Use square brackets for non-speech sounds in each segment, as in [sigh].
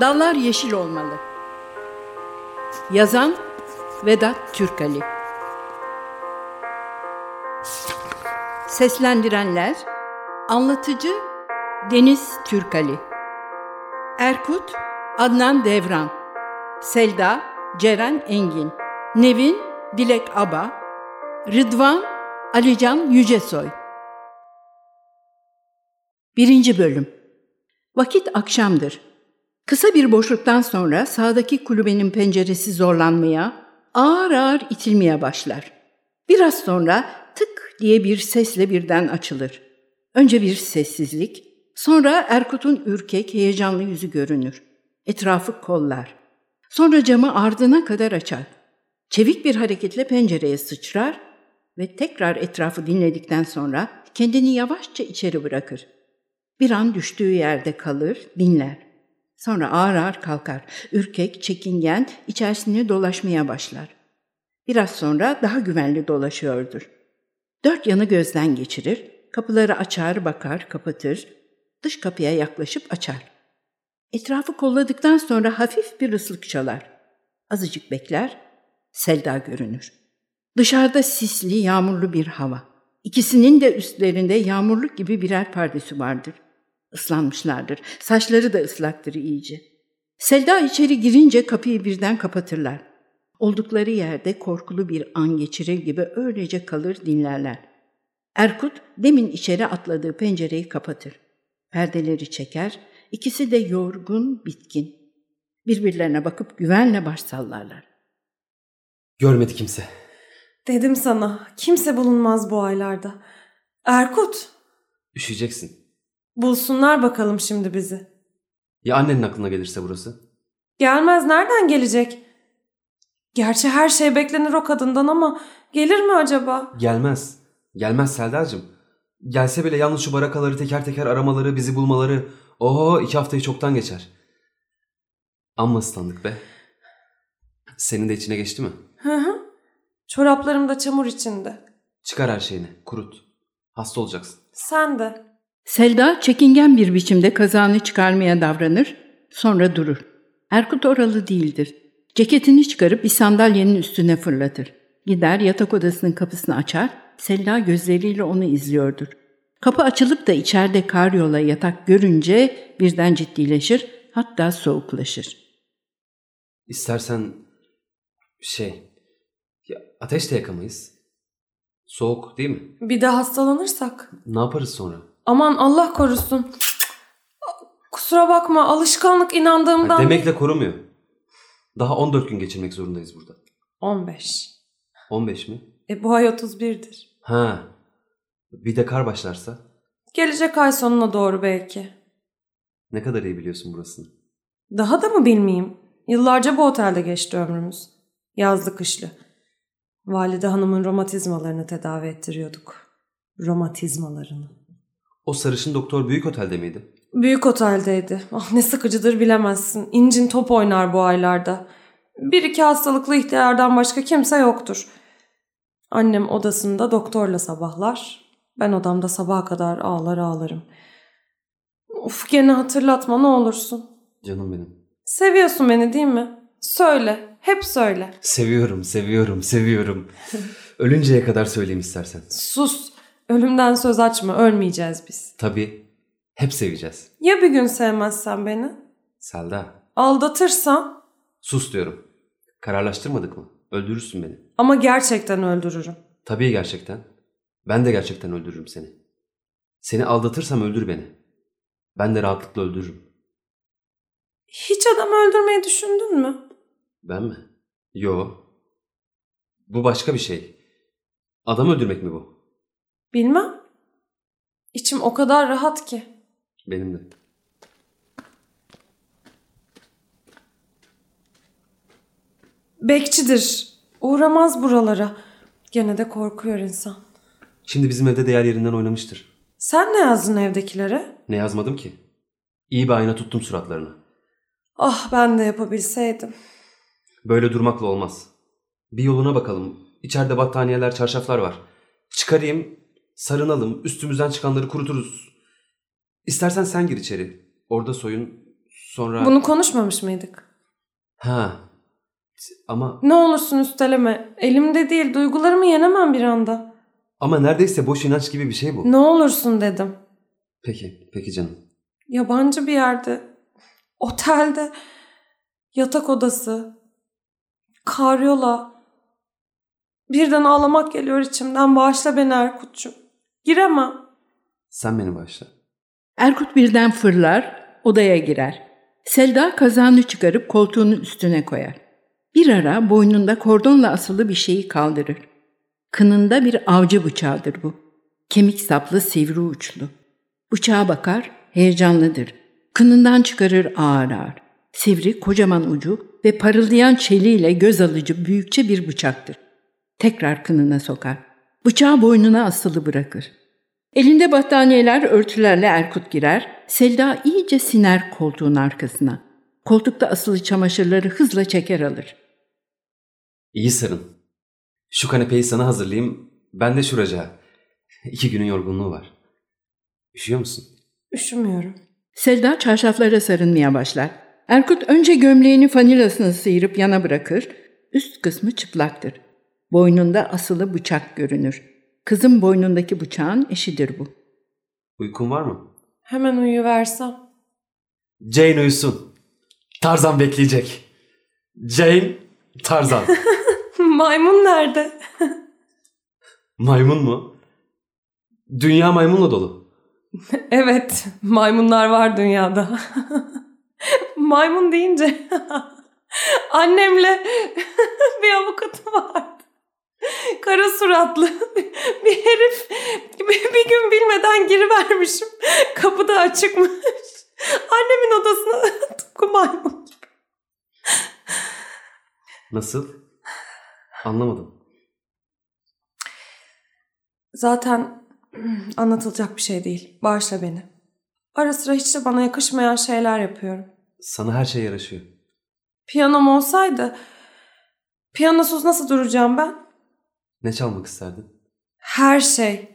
Dallar yeşil olmalı. Yazan Vedat Türkali. Seslendirenler Anlatıcı Deniz Türkali. Erkut Adnan Devran. Selda Ceren Engin. Nevin Dilek Aba. Rıdvan Alican Yücesoy. Birinci Bölüm. Vakit akşamdır. Kısa bir boşluktan sonra sağdaki kulübenin penceresi zorlanmaya, ağır ağır itilmeye başlar. Biraz sonra tık diye bir sesle birden açılır. Önce bir sessizlik, sonra Erkut'un ürkek, heyecanlı yüzü görünür. Etrafı kollar. Sonra camı ardına kadar açar. Çevik bir hareketle pencereye sıçrar ve tekrar etrafı dinledikten sonra kendini yavaşça içeri bırakır. Bir an düştüğü yerde kalır, dinler. Sonra ağır ağır kalkar. Ürkek, çekingen, içerisinde dolaşmaya başlar. Biraz sonra daha güvenli dolaşıyordur. Dört yanı gözden geçirir, kapıları açar, bakar, kapatır, dış kapıya yaklaşıp açar. Etrafı kolladıktan sonra hafif bir ıslık çalar. Azıcık bekler, Selda görünür. Dışarıda sisli, yağmurlu bir hava. İkisinin de üstlerinde yağmurluk gibi birer pardesi vardır. Islanmışlardır. Saçları da ıslaktır iyice. Selda içeri girince kapıyı birden kapatırlar. Oldukları yerde korkulu bir an geçirir gibi öylece kalır dinlerler. Erkut demin içeri atladığı pencereyi kapatır. Perdeleri çeker, ikisi de yorgun, bitkin. Birbirlerine bakıp güvenle baş sallarlar. Görmedi kimse. Dedim sana kimse bulunmaz bu aylarda. Erkut Üşüyeceksin. Bulsunlar bakalım şimdi bizi. Ya annenin aklına gelirse burası? Gelmez nereden gelecek? Gerçi her şey beklenir o kadından ama gelir mi acaba? Gelmez. Gelmez Selda'cığım. Gelse bile yalnız şu barakaları teker teker aramaları, bizi bulmaları. Oho iki haftayı çoktan geçer. Amma ıslandık be. Senin de içine geçti mi? Hı hı. Çoraplarım da çamur içinde. Çıkar her şeyini, kurut. Hasta olacaksın. Sen de. Selda çekingen bir biçimde kazağını çıkarmaya davranır, sonra durur. Erkut oralı değildir. Ceketini çıkarıp bir sandalyenin üstüne fırlatır. Gider yatak odasının kapısını açar, Selda gözleriyle onu izliyordur. Kapı açılıp da içeride karyola yatak görünce birden ciddileşir, hatta soğuklaşır. İstersen şey, ya ateş de yakamayız. Soğuk değil mi? Bir de hastalanırsak. Ne yaparız sonra? Aman Allah korusun. Kusura bakma alışkanlık inandığımdan. Demekle korumuyor. Daha 14 gün geçirmek zorundayız burada. 15. 15 mi? E bu ay 31'dir. Ha. Bir de kar başlarsa Gelecek ay sonuna doğru belki. ne kadar iyi biliyorsun burasını. Daha da mı bilmeyeyim? Yıllarca bu otelde geçti ömrümüz. Yazlı kışlı. Valide hanımın romatizmalarını tedavi ettiriyorduk. Romatizmalarını. O sarışın doktor büyük otelde miydi? Büyük oteldeydi. Ah ne sıkıcıdır bilemezsin. İncin top oynar bu aylarda. Bir iki hastalıklı ihtiyardan başka kimse yoktur. Annem odasında doktorla sabahlar. Ben odamda sabaha kadar ağlar ağlarım. Uf gene hatırlatma ne olursun. Canım benim. Seviyorsun beni değil mi? Söyle. Hep söyle. Seviyorum, seviyorum, seviyorum. [laughs] Ölünceye kadar söyleyeyim istersen. Sus. Ölümden söz açma. Ölmeyeceğiz biz. Tabii. Hep seveceğiz. Ya bir gün sevmezsen beni? Selda. Aldatırsan? Sus diyorum. Kararlaştırmadık mı? Öldürürsün beni. Ama gerçekten öldürürüm. Tabii gerçekten. Ben de gerçekten öldürürüm seni. Seni aldatırsam öldür beni. Ben de rahatlıkla öldürürüm. Hiç adam öldürmeyi düşündün mü? Ben mi? Yo. Bu başka bir şey. Adam öldürmek mi bu? Bilmem. İçim o kadar rahat ki. Benim de. Bekçidir. Uğramaz buralara. Gene de korkuyor insan. Şimdi bizim evde değer yerinden oynamıştır. Sen ne yazdın evdekilere? Ne yazmadım ki? İyi bir ayna tuttum suratlarına. Ah ben de yapabilseydim. Böyle durmakla olmaz. Bir yoluna bakalım. İçeride battaniyeler, çarşaflar var. Çıkarayım, sarınalım, üstümüzden çıkanları kuruturuz. İstersen sen gir içeri. Orada soyun, Sonra... Bunu konuşmamış mıydık? Ha. Ama Ne olursun üsteleme. Elimde değil. Duygularımı yenemem bir anda. ama neredeyse boş inanç gibi bir şey bu. Ne olursun dedim. Peki, peki canım. Yabancı bir yerde. Otelde. Yatak odası. Karyola. Birden ağlamak geliyor içimden. Bağışla beni Erkut'cum. Giremem. Sen beni başla. Erkut birden fırlar, odaya girer. Selda kazağını çıkarıp koltuğunun üstüne koyar. Bir ara boynunda kordonla asılı bir şeyi kaldırır. Kınında bir avcı bıçağıdır bu. Kemik saplı sivri uçlu. Bıçağa bakar, heyecanlıdır. Kınından çıkarır ağır ağır. Sivri, kocaman ucu ve parıldayan çeliğiyle göz alıcı büyükçe bir bıçaktır. Tekrar kınına sokar. Bıçağı boynuna asılı bırakır. Elinde battaniyeler, örtülerle Erkut girer. Selda iyice siner koltuğun arkasına. Koltukta asılı çamaşırları hızla çeker alır. İyi sarın. Şu kanepeyi sana hazırlayayım. Ben de şuracağı. İki günün yorgunluğu var. Üşüyor musun? Üşümüyorum. Selda çarşaflara sarılmaya başlar. Erkut önce gömleğini fanilasını sıyırıp yana bırakır. Üst kısmı çıplaktır. Boynunda asılı bıçak görünür. Kızın boynundaki bıçağın eşidir bu. Uykun var mı? Hemen uyuversem. Jane uyusun. Tarzan bekleyecek. Jane, Tarzan. [laughs] Maymun nerede? [laughs] Maymun mu? Dünya maymunla dolu. [laughs] Evet, maymunlar var dünyada. Maymun deyince annemle bir avukatı vardı. Kara suratlı [laughs] bir herif bir, gün bilmeden girivermişim. Kapı da açıkmış. Annemin odasına [laughs] tıpkı maymun. Nasıl? Anlamadım. Zaten anlatılacak bir şey değil. Bağışla beni. Ara sıra hiç de bana yakışmayan şeyler yapıyorum. Sana her şey yaraşıyor. Piyanom olsaydı piyanosuz nasıl duracağım ben? Ne çalmak isterdin? Her şey.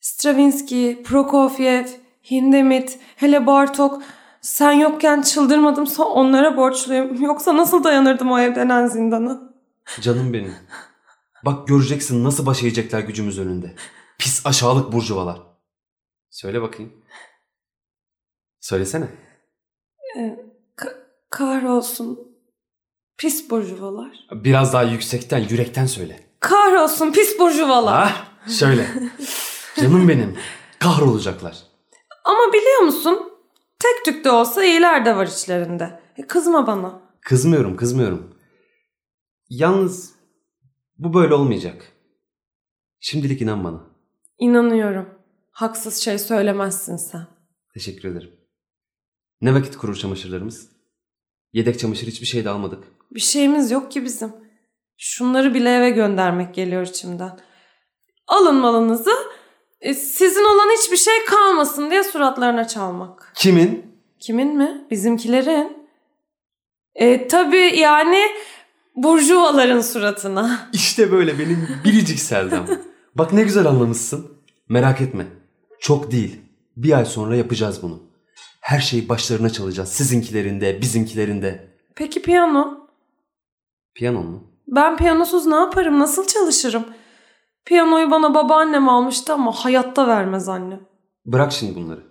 Stravinsky, Prokofiev, Hindemith, hele Bartok. Sen yokken çıldırmadımsa onlara borçluyum. [laughs] Yoksa nasıl dayanırdım o ev denen zindana? Canım benim. Bak göreceksin nasıl baş eğecekler gücümüz önünde. Pis aşağılık burjuvalar. Söyle bakayım. Söylesene. Ka- kahrolsun. Pis burjuvalar. Biraz daha yüksekten, yürekten söyle. Kahrolsun pis burjuvalar. Ah, şöyle. Canım benim. Kahrolacaklar. Ama biliyor musun? Tek tük de olsa iyiler de var içlerinde. E, kızma bana. Kızmıyorum, kızmıyorum. Yalnız bu böyle olmayacak. Şimdilik inan bana. İnanıyorum. Haksız şey söylemezsin sen. Teşekkür ederim. Ne vakit kurur çamaşırlarımız? Yedek çamaşır hiçbir şey de almadık. Bir şeyimiz yok ki bizim. Şunları bile eve göndermek geliyor içimden. Alın malınızı. e, sizin olan hiçbir şey kalmasın diye suratlarına çalmak. Kimin? Kimin mi? Bizimkilerin. E tabii yani burjuvaların suratına. [laughs] İşte böyle benim biricik Seldam. Bak ne güzel anlamışsın. Merak etme. Çok değil. Bir ay sonra yapacağız bunu. Her şeyi başlarına çalacağız. Sizinkilerinde, bizimkilerinde. Peki piyano? Piyano mu? Ben piyanosuz ne yaparım? Nasıl çalışırım? Piyanoyu bana babaannem almıştı ama hayatta vermez annem. Bırak şimdi bunları.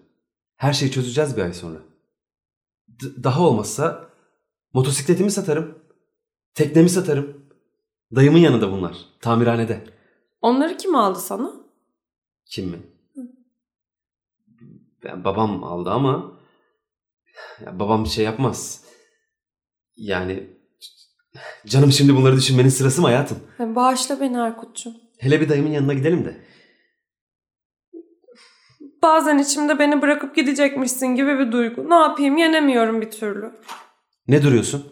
Her şeyi çözeceğiz bir ay sonra. D- daha olmazsa motosikletimi satarım. Teknemi satarım. Dayımın yanında bunlar. Tamirhanede. Onları kim aldı sana? Kim mi? Ben, babam aldı ama ya babam bir şey yapmaz. Yani canım şimdi bunları düşünmenin sırası mı hayatım? Bağışla beni Erkut'cum. Hele bir dayımın yanına gidelim de. Bazen içimde beni bırakıp gidecekmişsin gibi bir duygu. Ne yapayım yenemiyorum bir türlü. Ne duruyorsun?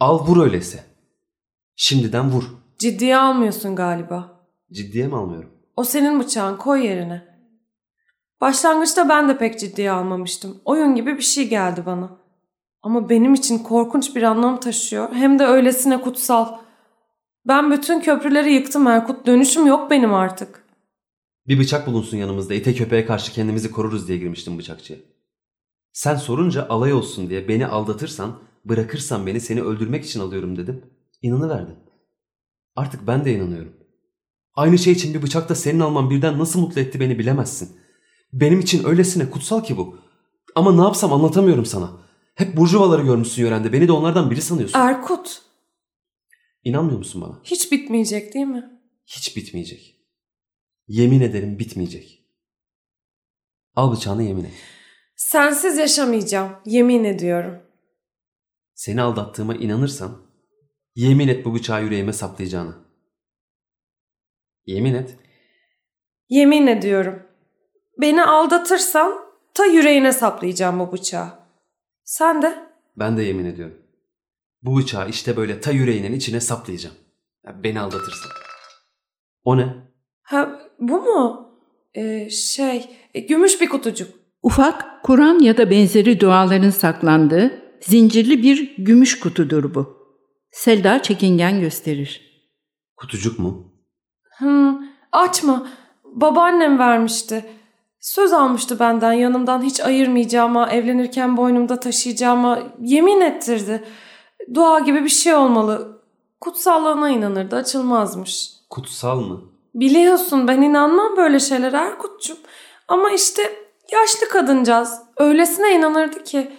Al vur öyleyse. Şimdiden vur. Ciddiye almıyorsun galiba. Ciddiye mi almıyorum? O senin bıçağın koy yerine. Başlangıçta ben de pek ciddiye almamıştım. Oyun gibi bir şey geldi bana. Ama benim için korkunç bir anlam taşıyor. Hem de öylesine kutsal. Ben bütün köprüleri yıktım Erkut. Dönüşüm yok benim artık. Bir bıçak bulunsun yanımızda. İte köpeğe karşı kendimizi koruruz diye girmiştim bıçakçıya. Sen sorunca alay olsun diye beni aldatırsan, bırakırsan beni seni öldürmek için alıyorum dedim. İnanıverdin. Artık ben de inanıyorum. Aynı şey için bir bıçakta senin alman birden nasıl mutlu etti beni bilemezsin. Benim için öylesine kutsal ki bu. Ama ne yapsam anlatamıyorum sana. Hep burjuvaları görmüşsün yörende. Beni de onlardan biri sanıyorsun. Erkut, İnanmıyor musun bana? hiç bitmeyecek değil mi? Hiç bitmeyecek. Yemin ederim bitmeyecek. Al bıçağını yemin et. Sensiz yaşamayacağım, yemin ediyorum. Seni aldattığıma inanırsan yemin et bu bıçağı yüreğime saplayacağını. Yemin et. Yemin ediyorum. Beni aldatırsan ta yüreğine saplayacağım bu bıçağı. Sen de? Ben de yemin ediyorum. Bu bıçağı işte böyle ta yüreğinin içine saplayacağım. Ya beni aldatırsan. O ne? Ha bu mu? Ee, şey, e, gümüş bir kutucuk. Ufak, Kur'an ya da benzeri duaların saklandığı zincirli bir gümüş kutudur bu. Selda çekingen gösterir. Kutucuk mu? Hmm, açma. Babaannem vermişti. Söz almıştı benden yanımdan hiç ayırmayacağıma, evlenirken boynumda taşıyacağıma yemin ettirdi. Dua gibi bir şey olmalı. Kutsallığına inanırdı, açılmazmış. Kutsal mı? Biliyorsun ben inanmam böyle şeyler Erkut'cum. Ama işte yaşlı kadıncağız. Öylesine inanırdı ki.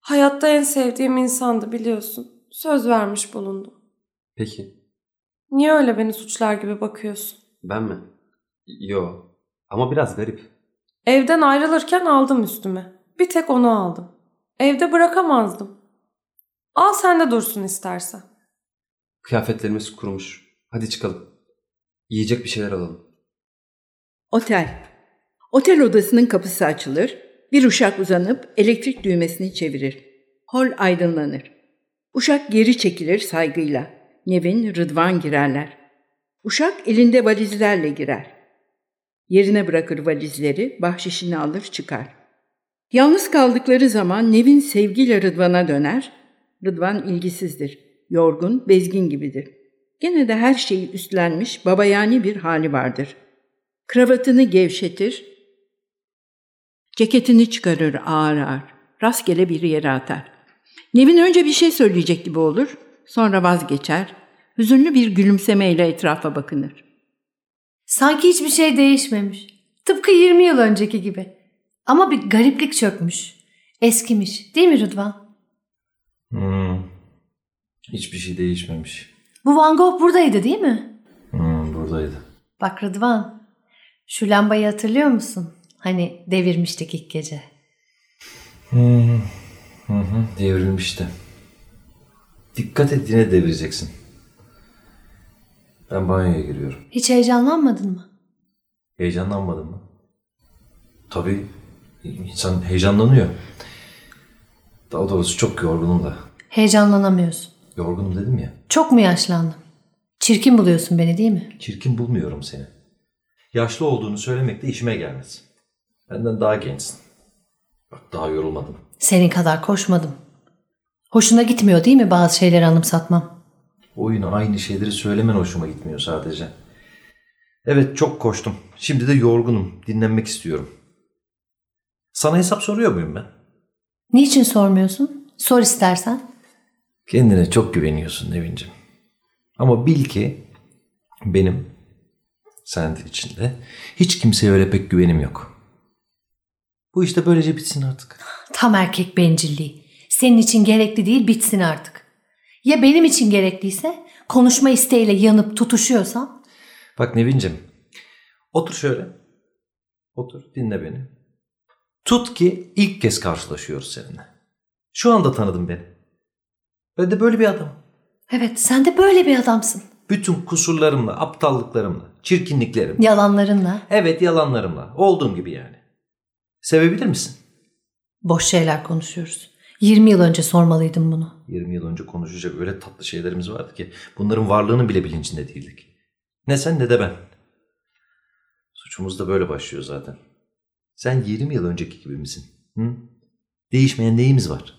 Hayatta en sevdiğim insandı biliyorsun. Söz vermiş bulundum. Peki. Niye öyle beni suçlar gibi bakıyorsun? Ben mi? Yo. Ama biraz garip. Evden ayrılırken aldım üstüme. Bir tek onu aldım. Evde bırakamazdım. Al sen de dursun istersen. Kıyafetlerimiz kurumuş. Hadi çıkalım. Yiyecek bir şeyler alalım. Otel. Otel odasının kapısı açılır. Bir uşak uzanıp elektrik düğmesini çevirir. Hol aydınlanır. Uşak geri çekilir saygıyla. Nevin, Rıdvan girerler. Uşak elinde valizlerle girer. Yerine bırakır valizleri, bahşişini alır çıkar. Yalnız kaldıkları zaman Nevin sevgiyle Rıdvan'a döner. Rıdvan ilgisizdir. Yorgun, bezgin gibidir. Gene de her şeyi üstlenmiş, babayani bir hali vardır. Kravatını gevşetir, ceketini çıkarır ağır ağır. Rastgele bir yere atar. Nevin önce bir şey söyleyecek gibi olur, sonra vazgeçer. Hüzünlü bir gülümsemeyle etrafa bakınır. Sanki hiçbir şey değişmemiş. Tıpkı 20 yıl önceki gibi. Ama bir gariplik çökmüş. Eskimiş. Değil mi Rıdvan? Hmm. Hiçbir şey değişmemiş. Bu Van Gogh buradaydı değil mi? Hmm, buradaydı. Bak Rıdvan. Şu lambayı hatırlıyor musun? Hani devirmiştik ilk gece. Hmm. Hı hı, devrilmişti. Dikkat et yine devireceksin. Ben banyoya giriyorum. Hiç heyecanlanmadın mı? Heyecanlanmadın mı? Tabii. insan heyecanlanıyor. Daha doğrusu çok yorgunum da. Heyecanlanamıyorsun. Yorgunum dedim ya. Çok mu yaşlandım? Çirkin buluyorsun beni değil mi? Çirkin bulmuyorum seni. Yaşlı olduğunu söylemek de işime gelmez. Benden daha gençsin. Bak daha yorulmadım. Senin kadar koşmadım. Hoşuna gitmiyor değil mi bazı şeyleri anımsatmam? Oyuna aynı şeyleri söylemen hoşuma gitmiyor sadece. Evet çok koştum. Şimdi de yorgunum. Dinlenmek istiyorum. Sana hesap soruyor muyum ben? Niçin sormuyorsun? Sor istersen. Kendine çok güveniyorsun Nevin'cim. Ama bil ki benim sen de içinde hiç kimseye öyle pek güvenim yok. Bu işte böylece bitsin artık. Tam erkek bencilliği. Senin için gerekli değil bitsin artık. Ya benim için gerekliyse konuşma isteğiyle yanıp tutuşuyorsam Bak Nevin'cim otur şöyle. Otur dinle beni. Tut ki ilk kez karşılaşıyoruz seninle. Şu anda tanıdın beni. Ben de böyle bir adamım. evet sen de böyle bir adamsın. Bütün kusurlarımla, aptallıklarımla, çirkinliklerimle. Yalanlarınla Evet yalanlarımla. Olduğum gibi yani. Sevebilir misin? boş şeyler konuşuyoruz. 20 yıl önce sormalıydım bunu. 20 yıl önce konuşacak öyle tatlı şeylerimiz vardı ki bunların varlığının bile bilincinde değildik. Ne sen ne de ben. Suçumuz da böyle başlıyor zaten. Sen 20 yıl önceki gibi misin? Hı? Değişmeyen neyimiz var?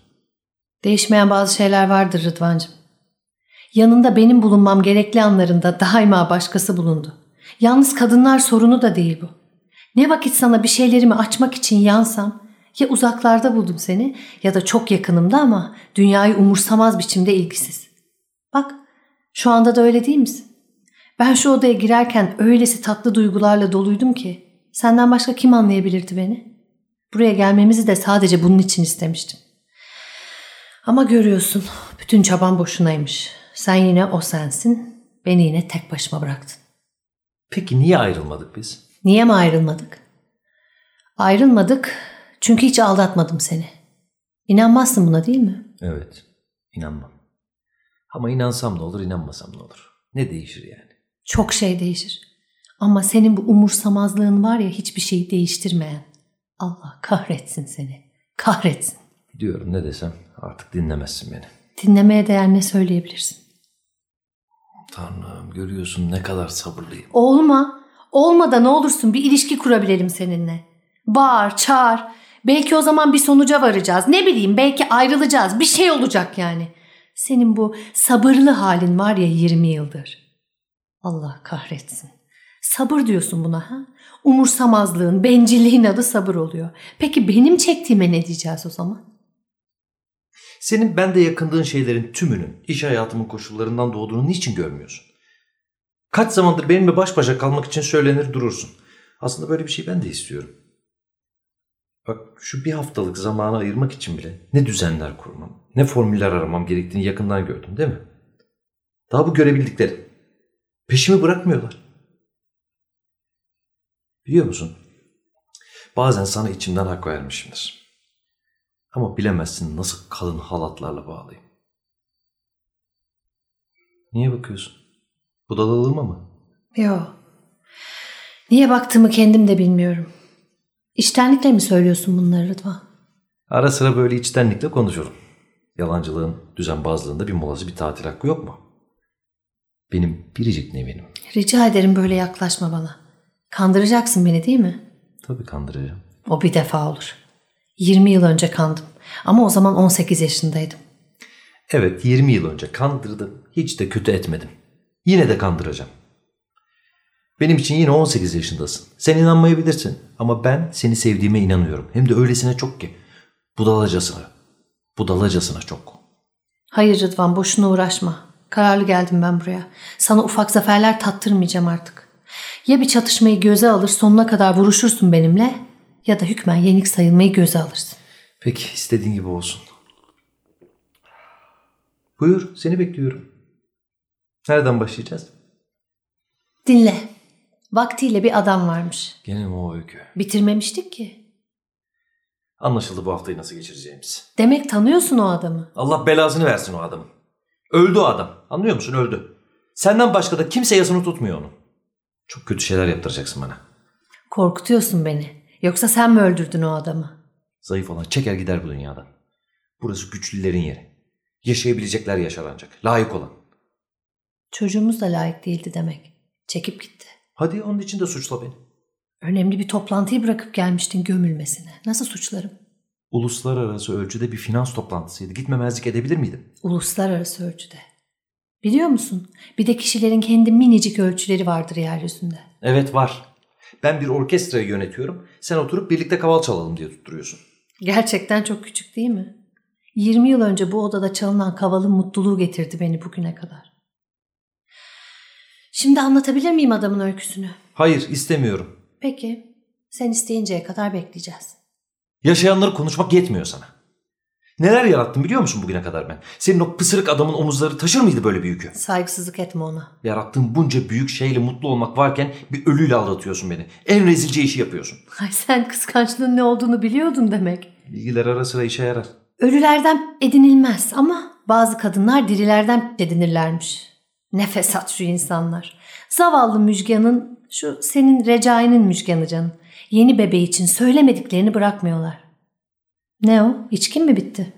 Değişmeyen bazı şeyler vardır Rıdvancığım. Yanında benim bulunmam gerekli anlarında daima başkası bulundu. Yalnız kadınlar sorunu da değil bu. Ne vakit sana bir şeylerimi açmak için yansam, Ya uzaklarda buldum seni ya da çok yakınımda ama dünyayı umursamaz biçimde ilgisiz. Bak şu anda da öyle değil misin? Ben şu odaya girerken öylesi tatlı duygularla doluydum ki senden başka kim anlayabilirdi beni? Buraya gelmemizi de sadece bunun için istemiştim. Ama görüyorsun bütün çaban boşunaymış. Sen yine o sensin, beni yine tek başıma bıraktın. Peki niye ayrılmadık biz? Niye mi ayrılmadık? Ayrılmadık çünkü hiç aldatmadım seni. İnanmazsın buna değil mi? Evet. inanmam. Ama inansam ne olur, inanmasam ne olur? Ne değişir yani? Çok şey değişir. Ama senin bu umursamazlığın var ya hiçbir şeyi değiştirmeyen. Allah kahretsin seni. Kahretsin. Diyorum ne desem artık dinlemezsin beni. Dinlemeye değer ne söyleyebilirsin? Tanrım görüyorsun ne kadar sabırlıyım. Olma. Olma da ne olursun bir ilişki kurabilelim seninle. Bağır, çağır. Belki o zaman bir sonuca varacağız. Ne bileyim belki ayrılacağız. Bir şey olacak yani. Senin bu sabırlı halin var ya 20 yıldır. Allah kahretsin. Sabır diyorsun buna ha? Umursamazlığın, bencilliğin adı sabır oluyor. Peki benim çektiğime ne diyeceğiz o zaman? Senin bende yakındığın şeylerin tümünün iş hayatımın koşullarından doğduğunu niçin görmüyorsun? Kaç zamandır benimle baş başa kalmak için söylenir durursun. Aslında böyle bir şey ben de istiyorum. Bak şu bir haftalık zamanı ayırmak için bile ne düzenler kurmam, ne formüller aramam gerektiğini yakından gördüm değil mi? Daha bu görebildikleri. Peşimi bırakmıyorlar. Biliyor musun? Bazen sana içimden hak vermişimdir. Ama bilemezsin nasıl kalın halatlarla bağlayayım. Niye bakıyorsun? Budalalığıma mı? Yo. Niye baktığımı kendim de bilmiyorum. İştenlikle mi söylüyorsun bunları Rıdvan? Ara sıra böyle içtenlikle konuşurum. Yalancılığın, düzenbazlığında bir molası bir tatil hakkı yok mu? Benim biricik nevinim. Rica ederim böyle yaklaşma bana. Kandıracaksın beni değil mi? Tabii kandıracağım. O bir defa olur. 20 yıl önce kandım. Ama o zaman 18 yaşındaydım. Evet 20 yıl önce kandırdım. Hiç de kötü etmedim. Yine de kandıracağım. Benim için yine 18 yaşındasın. Sen inanmayabilirsin ama ben seni sevdiğime inanıyorum. Hem de öylesine çok ki. Budalacasına. Budalacasına çok. Hayır Rıdvan boşuna uğraşma. Kararlı geldim ben buraya. Sana ufak zaferler tattırmayacağım artık. Ya bir çatışmayı göze alır sonuna kadar vuruşursun benimle ya da hükmen yenik sayılmayı göze alırsın. Peki istediğin gibi olsun. Buyur seni bekliyorum. Nereden başlayacağız? Dinle. Vaktiyle bir adam varmış. Gene mi o öykü? Bitirmemiştik ki. Anlaşıldı bu haftayı nasıl geçireceğimiz. Demek tanıyorsun o adamı. Allah belasını versin o adamın. Öldü o adam. Anlıyor musun? Öldü. Senden başka da kimse yasını tutmuyor onu. Çok kötü şeyler yaptıracaksın bana. Korkutuyorsun beni. Yoksa sen mi öldürdün o adamı? Zayıf olan çeker gider bu dünyadan. Burası güçlülerin yeri. Yaşayabilecekler yaşar ancak. Layık olan. Çocuğumuz da layık değildi demek. Çekip gitti. Hadi onun için de suçla beni. Önemli bir toplantıyı bırakıp gelmiştin gömülmesine. Nasıl suçlarım? Uluslararası ölçüde bir finans toplantısıydı. Gitmemezlik edebilir miydim? Uluslararası ölçüde. Biliyor musun? Bir de kişilerin kendi minicik ölçüleri vardır yeryüzünde. Evet var. Ben bir orkestrayı yönetiyorum. Sen oturup birlikte kaval çalalım diye tutturuyorsun. Gerçekten çok küçük değil mi? 20 yıl önce bu odada çalınan kavalın mutluluğu getirdi beni bugüne kadar. Şimdi anlatabilir miyim adamın öyküsünü? Hayır istemiyorum. Peki. Sen isteyinceye kadar bekleyeceğiz. Yaşayanları konuşmak yetmiyor sana. Neler yarattım biliyor musun bugüne kadar ben? Senin o pısırık adamın omuzları taşır mıydı böyle bir yükü? Saygısızlık etme ona. Yarattığın bunca büyük şeyle mutlu olmak varken bir ölüyle aldatıyorsun beni. En rezilce işi yapıyorsun. Ay sen kıskançlığın ne olduğunu biliyordun demek. Bilgiler ara sıra işe yarar. Ölülerden edinilmez ama bazı kadınlar dirilerden edinirlermiş. Ne fesat şu insanlar. Zavallı Müjgan'ın, şu senin Recai'nin Müjgan'ı canım. Yeni bebeği için söylemediklerini bırakmıyorlar. Ne o? İçkin mi bitti?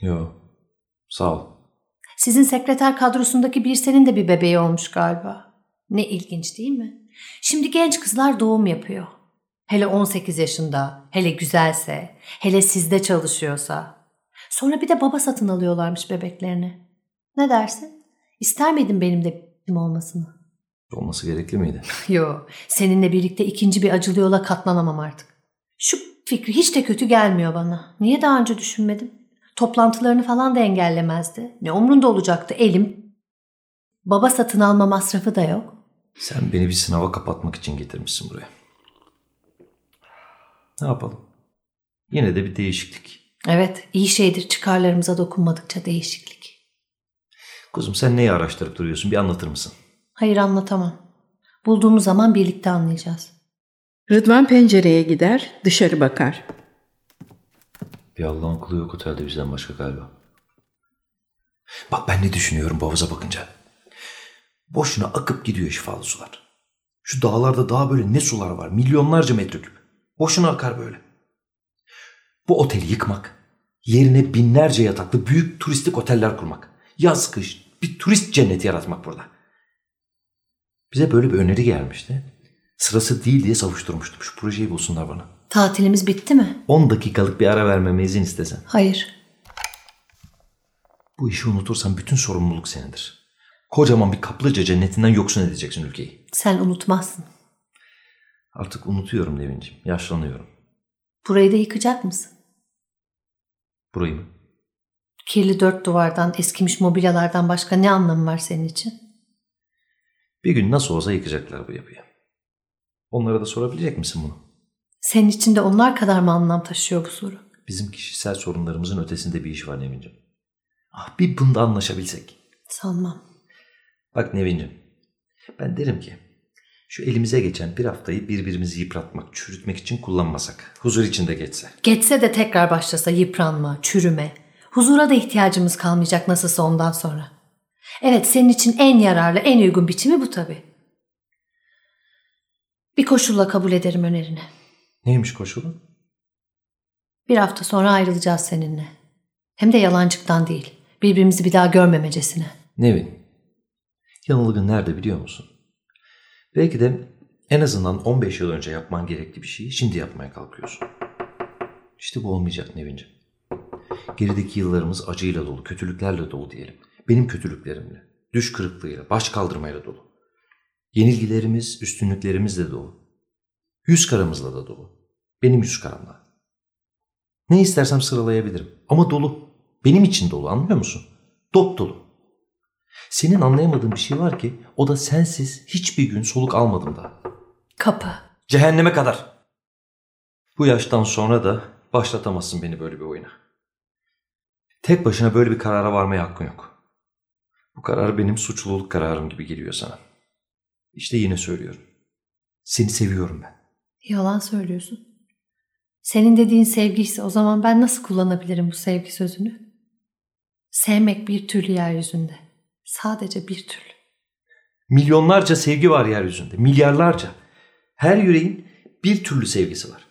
Yo. Sağ ol. Sizin sekreter kadrosundaki bir senin de bir bebeği olmuş galiba. Ne ilginç değil mi? Şimdi genç kızlar doğum yapıyor. Hele 18 yaşında, hele güzelse, hele sizde çalışıyorsa. Sonra bir de baba satın alıyorlarmış bebeklerini. Ne dersin? İster miydin benim de b***im olmasını? Olması gerekli miydi? [laughs] Yo, seninle birlikte ikinci bir acılı yola katlanamam artık. Şu Fikri hiç de kötü gelmiyor bana. Niye daha önce düşünmedim? Toplantılarını falan da engellemezdi. Ne umrunda olacaktı elim. Baba satın alma masrafı da yok. Sen beni bir sınava kapatmak için getirmişsin buraya. Ne yapalım? Yine de bir değişiklik. Evet, iyi şeydir çıkarlarımıza dokunmadıkça değişiklik. Kuzum sen neyi araştırıp duruyorsun? Bir anlatır mısın? Hayır anlatamam. Bulduğumuz zaman birlikte anlayacağız. Rıdvan pencereye gider, dışarı bakar. Bir Allah'ın kulu yok otelde bizden başka galiba. Bak ben ne düşünüyorum bu havuza bakınca. Boşuna akıp gidiyor şifalı sular. Şu dağlarda daha böyle ne sular var? Milyonlarca metreküp. Boşuna akar böyle. Bu oteli yıkmak, yerine binlerce yataklı büyük turistik oteller kurmak. Yaz kış bir turist cenneti yaratmak burada. Bize böyle bir öneri gelmişti. Sırası değil diye savuşturmuştum. Şu projeyi bulsunlar bana. Tatilimiz bitti mi? 10 dakikalık bir ara vermeme izin istesen. Hayır. Bu işi unutursan bütün sorumluluk senindir. Kocaman bir kaplıca cennetinden yoksun edeceksin ülkeyi. Sen unutmazsın. Artık unutuyorum Nevin'ciğim. Yaşlanıyorum. Burayı da yıkacak mısın? Burayı mı? Kirli dört duvardan, eskimiş mobilyalardan başka ne anlamı var senin için? Bir gün nasıl olsa yıkacaklar bu yapıyı. Onlara da sorabilecek misin bunu? Senin için de onlar kadar mı anlam taşıyor bu soru? Bizim kişisel sorunlarımızın ötesinde bir iş var Nevin'ciğim. Ah bir bunda anlaşabilsek. Sanmam. Bak Nevin'ciğim. Ben derim ki şu elimize geçen bir haftayı birbirimizi yıpratmak, çürütmek için kullanmasak. Huzur içinde geçse. Geçse de tekrar başlasa yıpranma, çürüme. Huzura da ihtiyacımız kalmayacak nasılsa ondan sonra. Evet senin için en yararlı, en uygun biçimi bu tabii. Bir koşulla kabul ederim önerini. Neymiş koşulu? Bir hafta sonra ayrılacağız seninle. Hem de yalancıktan değil. Birbirimizi bir daha görmemecesine. Nevin, yanılgın nerede biliyor musun? Belki de en azından 15 yıl önce yapman gerekli bir şeyi şimdi yapmaya kalkıyorsun. İşte bu olmayacak Nevin'ciğim. Gerideki yıllarımız acıyla dolu, kötülüklerle dolu diyelim. Benim kötülüklerimle, düş kırıklığıyla, baş kaldırmayla dolu. Yenilgilerimiz, üstünlüklerimizle dolu. Yüz karamızla da dolu. Benim yüz karamla. Ne istersem sıralayabilirim. Ama dolu. Benim için dolu anlıyor musun? Dop dolu. Senin anlayamadığın bir şey var ki o da sensiz hiçbir gün soluk almadım daha. Kapı. Cehenneme kadar. Bu yaştan sonra da başlatamazsın beni böyle bir oyuna. Tek başına böyle bir karara varmaya hakkın yok. Bu karar benim suçluluk kararım gibi geliyor sana. İşte yine söylüyorum. Seni seviyorum ben. Yalan söylüyorsun. Senin dediğin sevgi ise o zaman ben nasıl kullanabilirim bu sevgi sözünü? Sevmek bir türlü yeryüzünde. Sadece bir türlü. Milyonlarca sevgi var yeryüzünde. Milyarlarca. Her yüreğin bir türlü sevgisi var.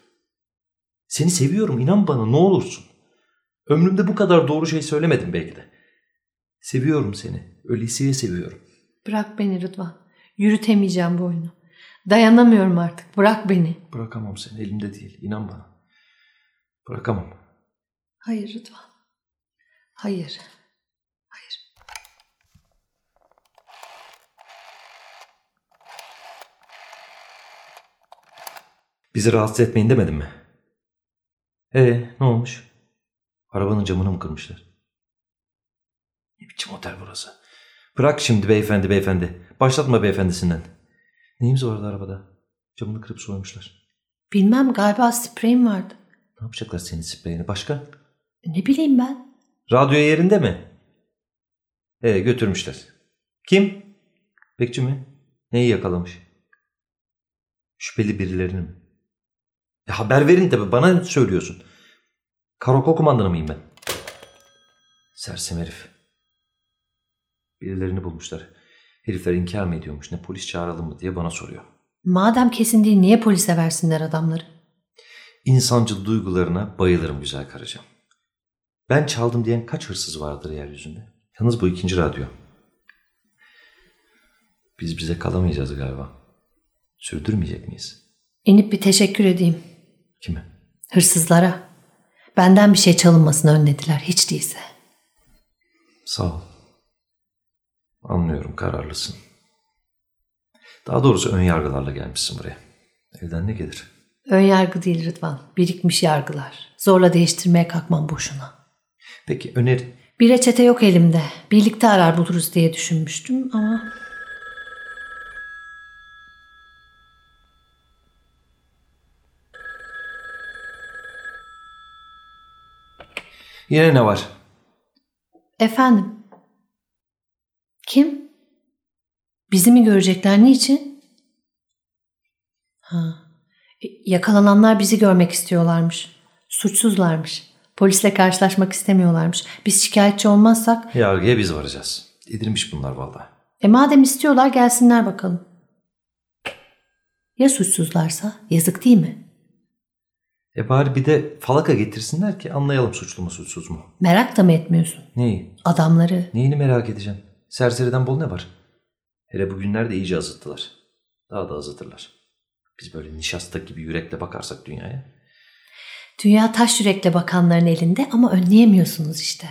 Seni seviyorum inan bana ne olursun. Ömrümde bu kadar doğru şey söylemedim belki de. Seviyorum seni. Öylesiye seviyorum. Bırak beni Rıdvan. Yürütemeyeceğim bu oyunu. Dayanamıyorum artık. Bırak beni. Bırakamam seni elimde değil. inan bana. Bırakamam. Hayır Rıdvan. Hayır. Hayır. Bizi rahatsız etmeyin demedim mi? Ee ne olmuş? Arabanın camını mı kırmışlar? Ne biçim otel burası? Bırak şimdi beyefendi beyefendi. Başlatma beyefendisinden. Neyimiz vardı arabada? Camını kırıp soymuşlar. Bilmem galiba spreyim vardı. Ne yapacaklar senin spreyini? Başka? Ne bileyim ben. Radyo yerinde mi? Ee götürmüşler. Kim? Bekçi mi? Neyi yakalamış? Şüpheli birilerini mi? Ya haber verin tabi bana söylüyorsun? Karakol kumandanı mıyım ben? Sersem herif. Birilerini bulmuşlar. Herifler inkar mı ediyormuş ne polis çağıralım mı diye bana soruyor. Madem kesin değil niye polise versinler adamları? İnsancıl duygularına bayılırım güzel karıcığım. Ben çaldım diyen kaç hırsız vardır yeryüzünde? Yalnız bu ikinci radyo. Biz bize kalamayacağız galiba. Sürdürmeyecek miyiz? İnip bir teşekkür edeyim. Kime? Hırsızlara. Benden bir şey çalınmasını önlediler hiç değilse. Sağ ol. Anlıyorum kararlısın. Daha doğrusu ön yargılarla gelmişsin buraya. Elden ne gelir? Ön yargı değil Rıdvan. Birikmiş yargılar. Zorla değiştirmeye kalkmam boşuna. Peki öneri... Bir reçete yok elimde. Birlikte arar buluruz diye düşünmüştüm ama... Yine ne var? Efendim? Kim? Bizi mi görecekler? Niçin? Ha. e, Yakalananlar bizi görmek istiyorlarmış. Suçsuzlarmış. Polisle karşılaşmak istemiyorlarmış. Biz şikayetçi olmazsak... Yargıya biz varacağız. Edilmiş bunlar vallahi. E madem istiyorlar gelsinler bakalım. Ya suçsuzlarsa? Yazık değil mi? E bari bir de falaka getirsinler ki anlayalım suçlu mu suçsuz mu. Merak da mı etmiyorsun? Neyi? Adamları. Neyini merak edeceğim? Serseriden bol ne var? Hele bugünlerde iyice azıttılar. Daha da azıtırlar. Biz böyle nişasta gibi yürekle bakarsak dünyaya. Dünya taş yürekle bakanların elinde ama önleyemiyorsunuz işte.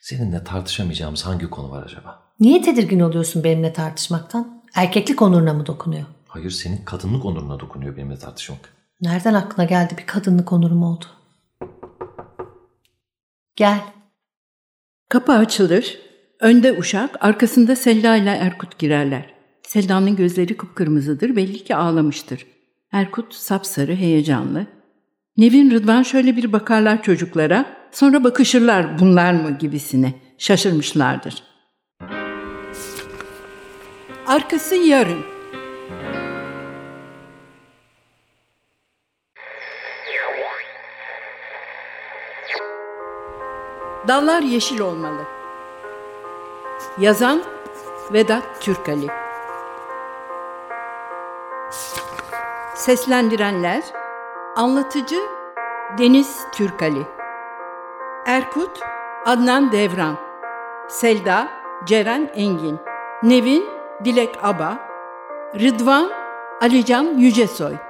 Seninle tartışamayacağımız hangi konu var acaba? Niye tedirgin oluyorsun benimle tartışmaktan? Erkeklik onuruna mı dokunuyor? Hayır senin kadınlık onuruna dokunuyor benimle tartışmak. Nereden aklına geldi bir kadınlık onurum oldu? Gel. Kapı açılır. Önde uşak, arkasında Selda ile Erkut girerler. Selda'nın gözleri kıpkırmızıdır, belli ki ağlamıştır. Erkut sapsarı, heyecanlı. Nevin Rıdvan şöyle bir bakarlar çocuklara, sonra bakışırlar bunlar mı gibisine. Şaşırmışlardır. Arkası yarın. Dallar yeşil olmalı. Yazan Vedat Türkali. Seslendirenler Anlatıcı Deniz Türkali. Erkut Adnan Devran. Selda Ceren Engin. Nevin Dilek Aba. Rıdvan Alican Yücesoy